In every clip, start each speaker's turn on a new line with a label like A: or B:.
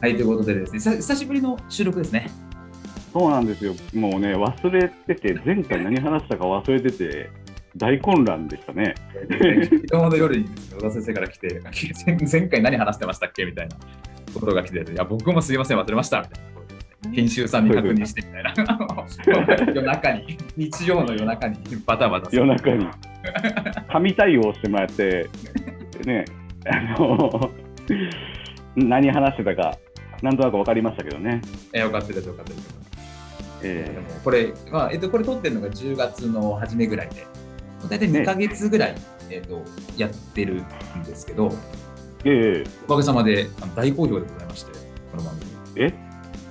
A: はい、ということでですね、久久しぶりの収録ですね。
B: そうなんですよ。もうね、忘れてて、前回何話したか忘れてて、大混乱でしたね。
A: 昨日の夜に小田先生から来て、前前回何話してましたっけ？みたいなことが来て、いや、僕もすいません、忘れましたみたいなことで。編集さんに確認してみたいな。夜中に、日曜の夜中にバタバタ
B: 夜中に。神対応してもらって、ね、あの、何話してたか、なんとなく分かりましたけどね。
A: えよかったです、よかったです。で
B: え
A: もこれ、まあえっと、これ撮ってるのが10月の初めぐらいで、大体2ヶ月ぐらい、えっと、やってるんですけど、
B: ー、え
A: おかげさまであの大好評でございまして、この番組。
B: え？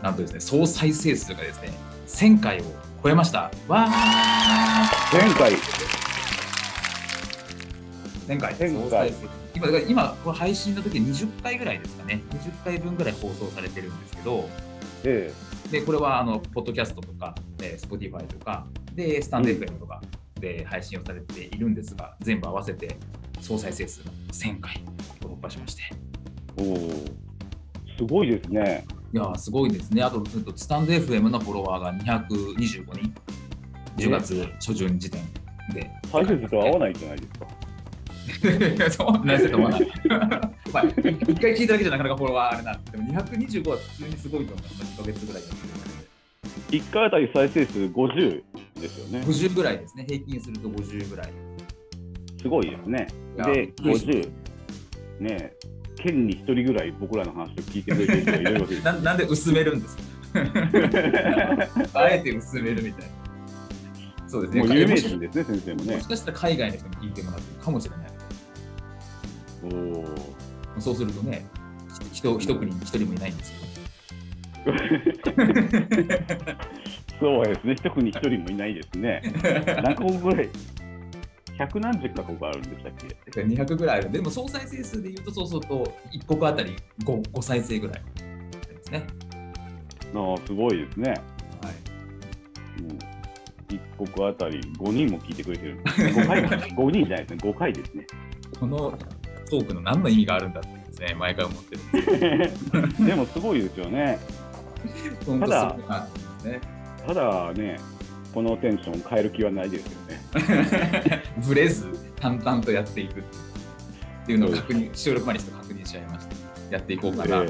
A: なんとですね、総再生数がですね、1000回を超えました。わー
B: 前回、
A: 1000回。
B: 1000
A: 総再生今、今、この配信の時20回ぐらいですかね、20回分ぐらい放送されてるんですけど、
B: え
A: で、これは、あの、ポッドキャストとか、えー、Spotify とか、で、スタンド FM とかで配信をされているんですが、全部合わせて総再生数が1000回を突破しまして。
B: ー、おーすごいですね。
A: いやーすごいですね。あと、スタンド FM のフォロワーが225人、10月初旬時点で。
B: 再生数と合わないじゃないですか。
A: そうなんですよ、まあ、まあ、一回聞いただけじゃなかなかフォロワーあれなんで、でも225は普通にすごいと思います。2ヶ月ぐらいやってるので。
B: 1回あたり再生数50ですよね。
A: 50ぐらいですね。平均すると50ぐらい。
B: すごいですね。で、
A: びっくりし
B: 50。ねえ、県に1人ぐらい僕らの話を聞いてくれてる人がいるわけです
A: ななんで薄めるんですか？あえて薄めるみたいな。そうですね。
B: もう有名人ですね、先生もね
A: もし。かしたら海外の人に聞いてもらってるかもしれない。
B: おー
A: そうするとね、ひと一国に一人もいないんですけど。
B: そうですね、一国に一人もいないですね。何カ国ぐらい？百何十カ国あるんでしたっけ
A: ？200ぐらいあるんで、でも総再生数で言うと、そうすると1国あたり 5, 5再生ぐらいですね。
B: ああ、すごいですね。
A: はい、
B: もう一国あたり5人も聞いてくれてる。5回、5人じゃないですね、5回ですね。
A: このトークの何の意味があるんだってですね、毎回思ってるんで
B: もすごいですよね。ただただね、このテンション変える気はないですよね。
A: ブレず淡々とやっていくっていうのを確認、収録前にちょっと確認しちゃいました。やっていこうかな。
B: え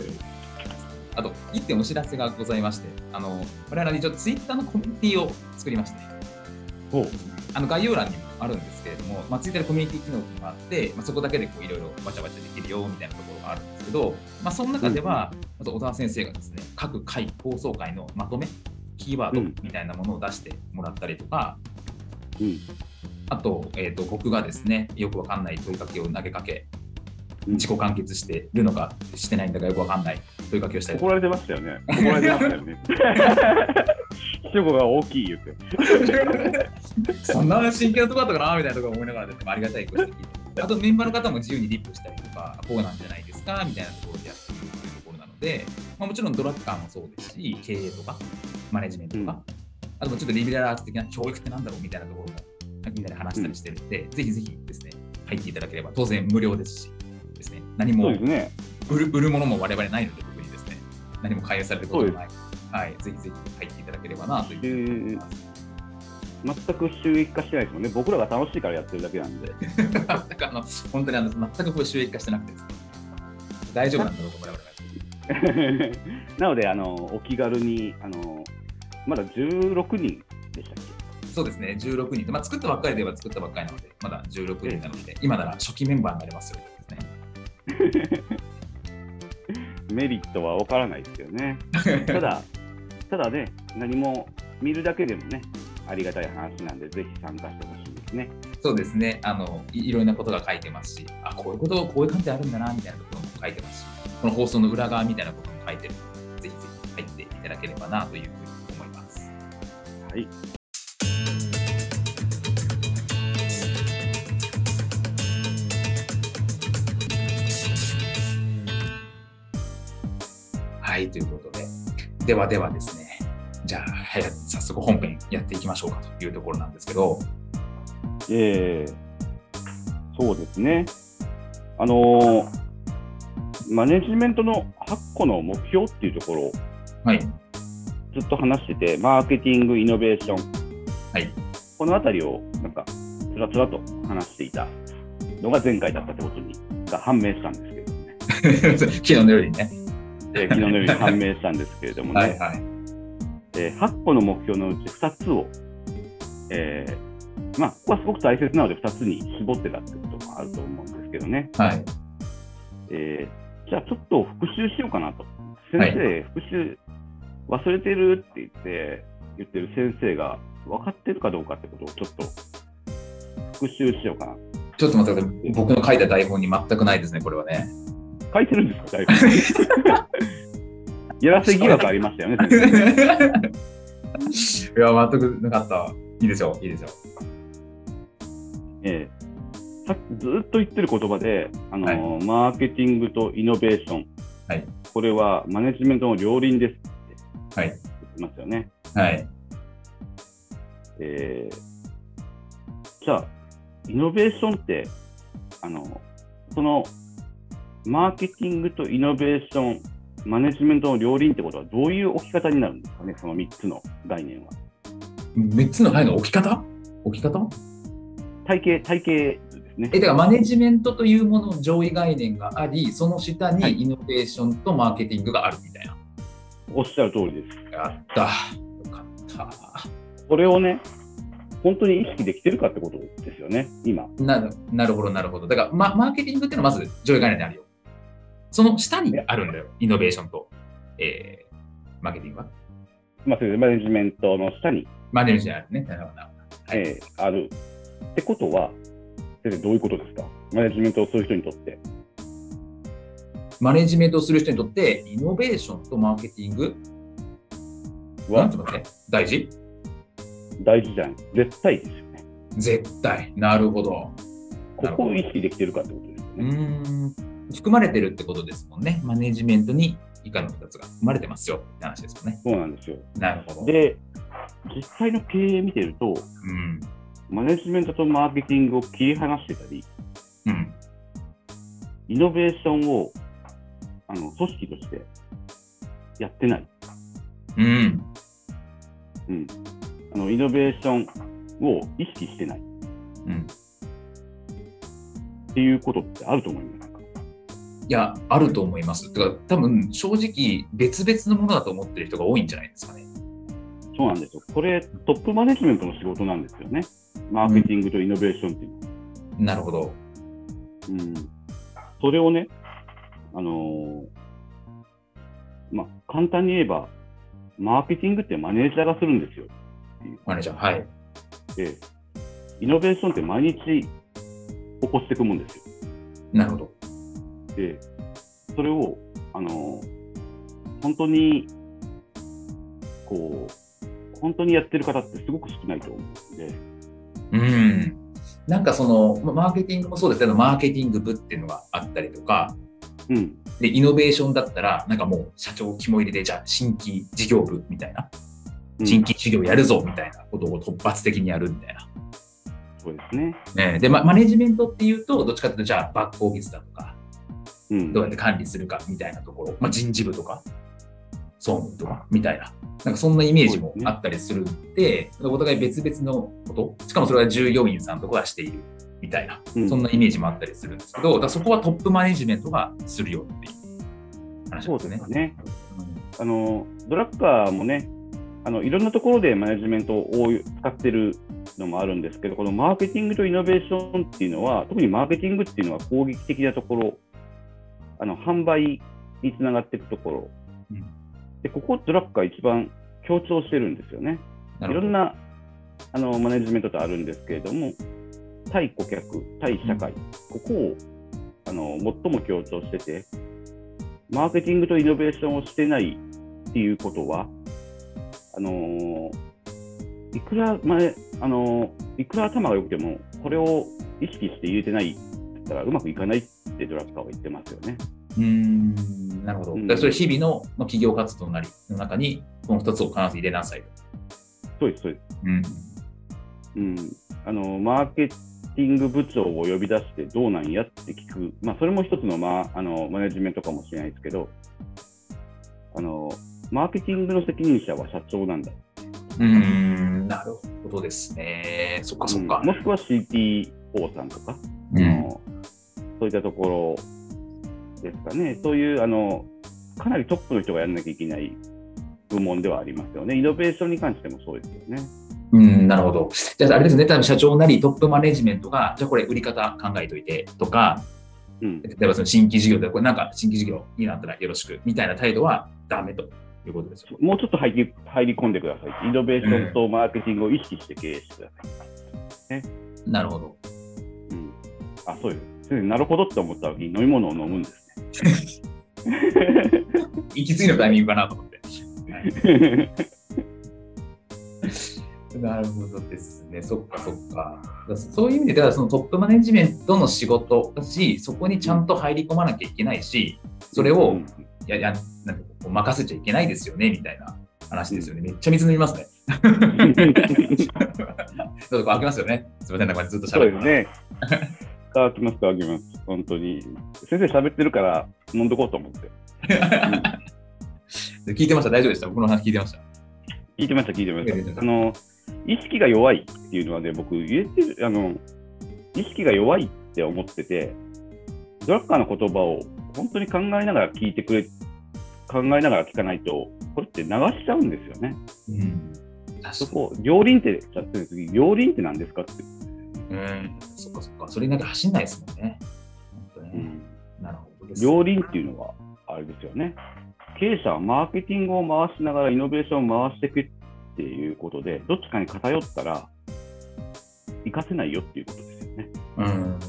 A: あと、1点お知らせがございまして、あの我々一応ツイッターのコミュニティを作りまして、あの概要欄にもあるんですけれども、まあ、ツイッターでコミュニティ機能があって、まあ、そこだけでこういろいろわちゃわちゃできるよみたいなところがあるんですけど、まあ、その中では、まず小沢先生がですね、各回、放送回のまとめ、キーワードみたいなものを出してもらったりとか、
B: うん
A: あと,、えー、と僕がですね、よくわかんない問いかけを投げかけ、
B: うん
A: 自己完結してるのかしてないんだかよくわかんない問いかけをしたりと
B: 怒られてましたよね。怒られてましたよね。主語が大きい言って。
A: そんな真剣なとこだったかなみたいなところ思いながらですね、ありがたいご指摘あとメンバーの方も自由にリップしたりとか、こうなんじゃないですかみたいなところでやっているというところなので、まあ、もちろんドラッカーもそうですし、経営とか、マネジメントとか、あともちょっとリベラルアーツ的な教育ってなんだろうみたいなところもみんなで話したりしてるので、ぜひぜひですね、入っていただければ、当然無料ですし、ですね、何も
B: そうですね。
A: 売るものも我々ないので、特にですね、何も勧誘されることもない。はい、ぜひぜひ入っていただければなというふうに思います。
B: 全く収益化してないですもんね。僕らが楽しいからやってるだけなんで。
A: 全くあの本当にあの全くこれ収益化してなくてね、大丈夫なんだろうと我々がやってる。
B: なので、あのお気軽に、あのまだ16人でしたっ
A: そうですね、16人で、まあ、作ったばっかりでは作ったばっかりなので、まだ16人なので、今なら初期メンバーになれますよね。
B: け メリットは分からないですよね。ただ、ただね、何も見るだけでもね、ありがたい話なんで、ぜひ参加してほしいですね。
A: そうですねあのい、いろんなことが書いてますし、あこういうこと、こういう感じであるんだなみたいなところも書いてますし、この放送の裏側みたいなことも書いてるので、ぜひぜひ入っていただければなというふうに思います。
B: はい。
A: はい、ということで、ではではですね、じゃあ、早速本編やっていきましょうかというところなんですけど、
B: えー、そうですね。あのーマネジメントの8個の目標っていうところを
A: はい、
B: ずっと話してて、マーケティング、イノベーション、
A: はい、
B: このあたりをなんかつらつらと話していたのが前回だったってことにが判明したんですけれどもね、
A: 昨日の夜にね。
B: えー昨日のように判明したんですけれどもね、
A: はいはい。
B: えー8個の目標のうち2つを、えーまあ、ここはすごく大切なので2つに絞ってたってこともあると思うんですけどね、
A: はい、
B: えーじゃあちょっと復習しようかなと。先
A: はい
B: 生、復習忘れてるって言って、言ってる先生が分かってるかどうかってことをちょっと復習しようかな。
A: ちょっと待ってください。僕の書いた台本に全くないですね、これはね。
B: 書いてるんですか、大学 やらせ疑惑ありましたよね、
A: いや、全くなかった。いいですよ、いいですよ。
B: えーさっきずっと言ってる言葉で、あのーマーケティングとイノベーション、
A: はい。
B: これはマネジメントの両輪ですって。
A: はい、
B: 言ってますよね。
A: はい、
B: えーじゃあ、イノベーションって、あの、その、マーケティングとイノベーション、マネジメントの両輪ってことはどういう置き方になるんですかね、その3つの概念は。
A: 3つの範囲の置き方？置き方？
B: 体系、体系図ですね。
A: え、だからマネジメントというものの上位概念があり、その下
B: はい
A: にイノベーションとマーケティングがあるみたいな。
B: おっしゃる通りです。
A: やった。よかった。
B: これをね、本当に意識できてるかってことですよね、今。
A: なるなるほど、なるほど。だから、ま、マーケティングっていうのはまず上位概念であるよ。その下にあるんだよ。イノベーションと、えー、マーケティングは。
B: まあ、それでマネジメントの下に、
A: マネージャーあるね。なるほど。はい
B: えーある。ってことは、先生、どういうことですか？マネジメントをする人にとって。
A: マネジメントをする人にとって、イノベーションとマーケティング？な
B: は
A: ね大事？
B: 大事じゃん。絶対ですよね。
A: 絶対。なるほど。
B: ここを意識できてるかってことですよ
A: う。ん。含まれてるってことですもんね。マネジメントに以下の2つが含まれてますよって話ですもんね。
B: そうなんですよ。
A: なるほど。
B: で、実際の経営見てると、
A: うん。
B: マネジメントとマーケティングを切り離してたり、
A: うん。
B: イノベーションをあの組織としてやってない。
A: うん。
B: うん、あのイノベーションを意識してない
A: うん。
B: っていうことってあると思いますか
A: いや、あると思います。てか、多分正直、別々のものだと思ってる人が多いんじゃないですかね。
B: そうなんですよ。これ、トップマネジメントの仕事なんですよね。マーケティングとイノベーションっていうのは。
A: なるほど。
B: うん、それをね、あのーまあ、簡単に言えば、マーケティングってマネージャーがするんですよ。
A: マネージャー。はい。
B: で、イノベーションって毎日起こしていくもんですよ。
A: なるほど。
B: で、それを、あの本当に、こう、本当にやってる方ってすごく少ないと思うんで、
A: うん。なんかその、まマーケティングもそうですけど、マーケティング部っていうのがあったりとか、
B: うん、
A: で、イノベーションだったら、なんかもう社長肝入りで、じゃあ新規事業部みたいな、
B: うん
A: 新規事業やるぞみたいなことを突発的にやるみたいな。
B: そうですね。
A: ね、で、ま、マネジメントっていうと、どっちかというと、じゃあバックオフィスだとか、
B: うん。
A: どうやって管理するかみたいなところ、まあ、人事部とか、総務とかみたいな、なんかそんなイメージもあったりするんで、お互い別々のこと、しかもそれは従業員さんとかがしているみたいな、
B: うん。
A: そんなイメージもあったりするんですけど、だそこはトップマネジメントがするよっていう話ですね。
B: ですね。あのドラッカーもね、あのいろんなところでマネジメントを使ってるのもあるんですけど、このマーケティングとイノベーションっていうのは、特にマーケティングっていうのは攻撃的なところ、あの販売につながっていくところ、
A: うん。
B: でここ、ドラッグが一番強調してるんですよね。
A: ない
B: ろんなあのマネジメントってあるんですけれども、対顧客、対社会、ここをあの最も強調してて、マーケティングとイノベーションをしてないっていうことは、あのーいくら前、あのーいくら頭が良くても、これを意識して入れてないって言ったらうまくいかないってドラッカーは言ってますよね。
A: うーんなるほど。
B: うん
A: だそれ日々のまあ企業活動なりの中に、この2つを必ず入れなさいと。
B: そうです、そうです。
A: うん。
B: うん、あのマーケティング部長を呼び出してどうなんやって聞く、まあ、それも一つの,、まあ、あのマネジメントかもしれないですけどあの、マーケティングの責任者は社長なんだ、
A: うーん、なるほどですね。そっかそっか
B: うん。もしくは CTO さんとか、
A: うん
B: あのそういったところですかね、そういうあのかなりトップの人がやらなきゃいけない部門ではありますよね、イノベーションに関してもそうですよね。
A: うん、なるほど。じゃあ、あれですね、多分社長なりトップマネジメントが、じゃあこれ売り方考えといてとか、
B: うん、
A: 例えばその新規事業で、これなんか新規事業になったらよろしくみたいな態度はダメということですよ。
B: もうちょっと入り入り込んでください。イノベーションとマーケティングを意識して経営してください。
A: なるほど。
B: うん、あ、そうです。なるほどって思った時に飲み物を飲むんですね。
A: 息継ぎのタイミングかなと思って。はいなるほどですね。そっかそっか。そういう意味で、だからそのトップマネジメントの仕事だし、そこにちゃんと入り込まなきゃいけないし、それを、やいや、なんかこう任せちゃいけないですよね、みたいな話ですよね。めっちゃ水飲みますね。ちょっと開けますよね。すみません、なんかずっと
B: そう
A: 喋って
B: ですね。乾きます、乾きます。本当に。先生喋ってるから飲んどこうと思って。
A: 聞いてました、大丈夫でした？僕の話聞いてました？
B: 聞いてました、聞いてま
A: ええ
B: した。あの、意識が弱いっていうのはね、僕言えてる、あの、意識が弱いって思ってて、ドラッカーの言葉を本当に考えながら聞いてくれ、考えながら聞かないと、これって流しちゃうんですよね。
A: うん。
B: そこ、両輪ってやってる時、両輪って何ですかって。
A: に。うん。そっかそっか。それなんか走んないですもんね。本当ね。
B: うん
A: なるほど。
B: 両輪っていうのは、あれですよね。経営者はマーケティングを回しながらイノベーションを回していくっていうことで、どっちかに偏ったら、活かせないよっていうことですよね。
A: うん。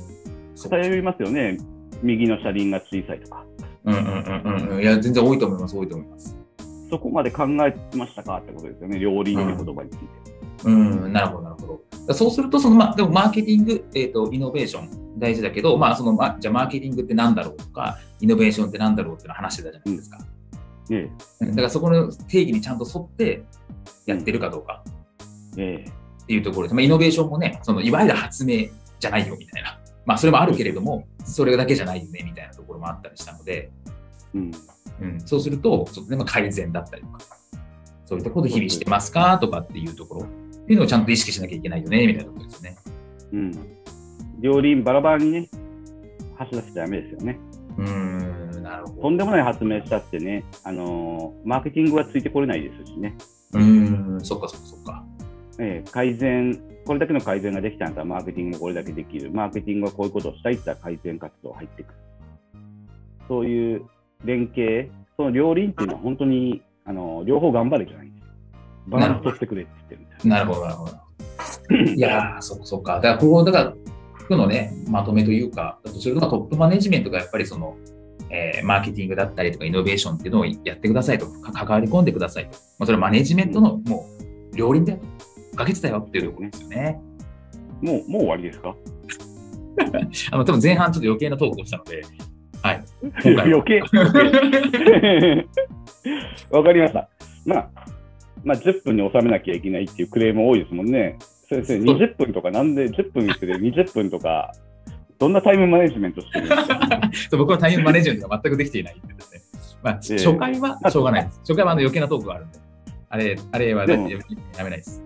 B: 偏りますよね。右の車輪が小さいとか。
A: うんうんうんうんうん。いや、全然多いと思います、多いと思います。
B: そこまで考えてましたかってことですよね。両輪って言葉について。
A: うん、なるほど、なるほど。そうすると、そのまあ、でもマーケティング、えーと、イノベーション大事だけど、まあ、そのまあじゃあマーケティングってなんだろうとか、イノベーションってなんだろうっていうの話してたじゃないですか。
B: え
A: うん。だからそこの定義にちゃんと沿ってやってるかどうか。
B: ええ
A: っていうところで、まあ、イノベーションもね、そのいわゆる発明じゃないよみたいな、まあ、それもあるけれども、それだけじゃないよねみたいなところもあったりしたので、
B: えうん。
A: うん、そうすると、ちょっとねまあ改善だったりとか、そういったこと日々してますかとかっていうところっていうのをちゃんと意識しなきゃいけないよねみたいなところですよね。
B: うん。両輪バラバラにね、走らせちゃダメですよね。
A: うーん、なるほど。
B: とんでもない発明したってね、あのーマーケティングはついてこれないですしね。
A: うーん、そっかそっかそっか。
B: ええ改善、これだけの改善ができたんだマーケティングもこれだけできる。マーケティングはこういうことをしたいって言ったら改善活動入ってくる。そういう連携、その両輪っていうのは本当に、あの両方頑張れじゃない。バランス取ってくれって言ってる。
A: なるほど、なるほど。いやー、そっかそっか。だから、ここ、だから、今日のね、まとめというか、だとすると、まあトップマネジメントがやっぱりその、えーマーケティングだったりとか、イノベーションっていうのをやってくださいと、か関わり込んでくださいと。まあ、それはマネジメントのもう、両輪だよと。不可欠だよっていうところですよね。
B: もう、もう終わりですか？
A: あの、多分前半ちょっと余計なトークをしたので、はい。は。
B: 余計 わかりました。まあ、まあ、10分に収めなきゃいけないっていうクレーム多いですもんね。先生、
A: そう
B: 20分とか、なんで10分にして20分とか、どんなタイムマネジメントしてるんですか？
A: 僕のタイムマネジメントが全くできていないんでですね。まあ、
B: ええ
A: 初回はしょうがないです。初回はあの余計なトークがあるんで。あれ、あれはややめないです。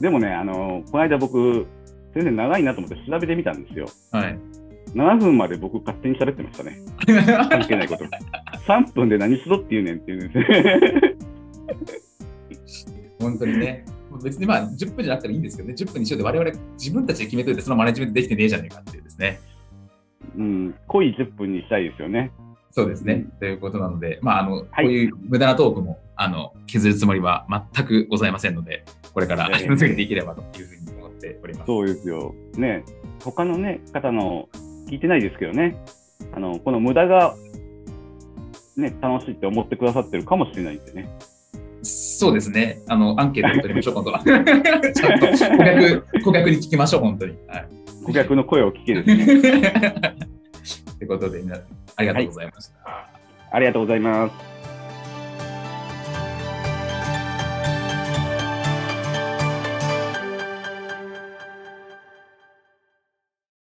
B: でもね、あのこの間僕、全然長いなと思って調べてみたんですよ。
A: はい。
B: 7分まで僕勝手に喋ってましたね。関係ないこと。3分で何しろって言うねんって言うんですね。
A: 本当にね。別にまあ10分じゃなくてもいいんですけどね、10分にしようで我々自分たちで決めといて、そのマネジメントできてねえじゃねえかっていうですね。
B: うん、濃い10分にしたいですよね。
A: そうですね。ということなので、まあ、あの、
B: はい
A: こういう無駄なトークも、あの、削るつもりは全くございませんので、これから続けていければというふうに思っております。
B: そうですよ。ね、他のね、方の聞いてないですけどね、あの、この無駄が、ね、楽しいって思ってくださってるかもしれないんでね。
A: そうですね。あの、アンケートを取りましょう、今度は。ちゃんと顧客、顧客に聞きましょう、本当に。はい。
B: 顧客の声を聞けですね。
A: ということで、皆さんありがとうございました。
B: ありがとうございます。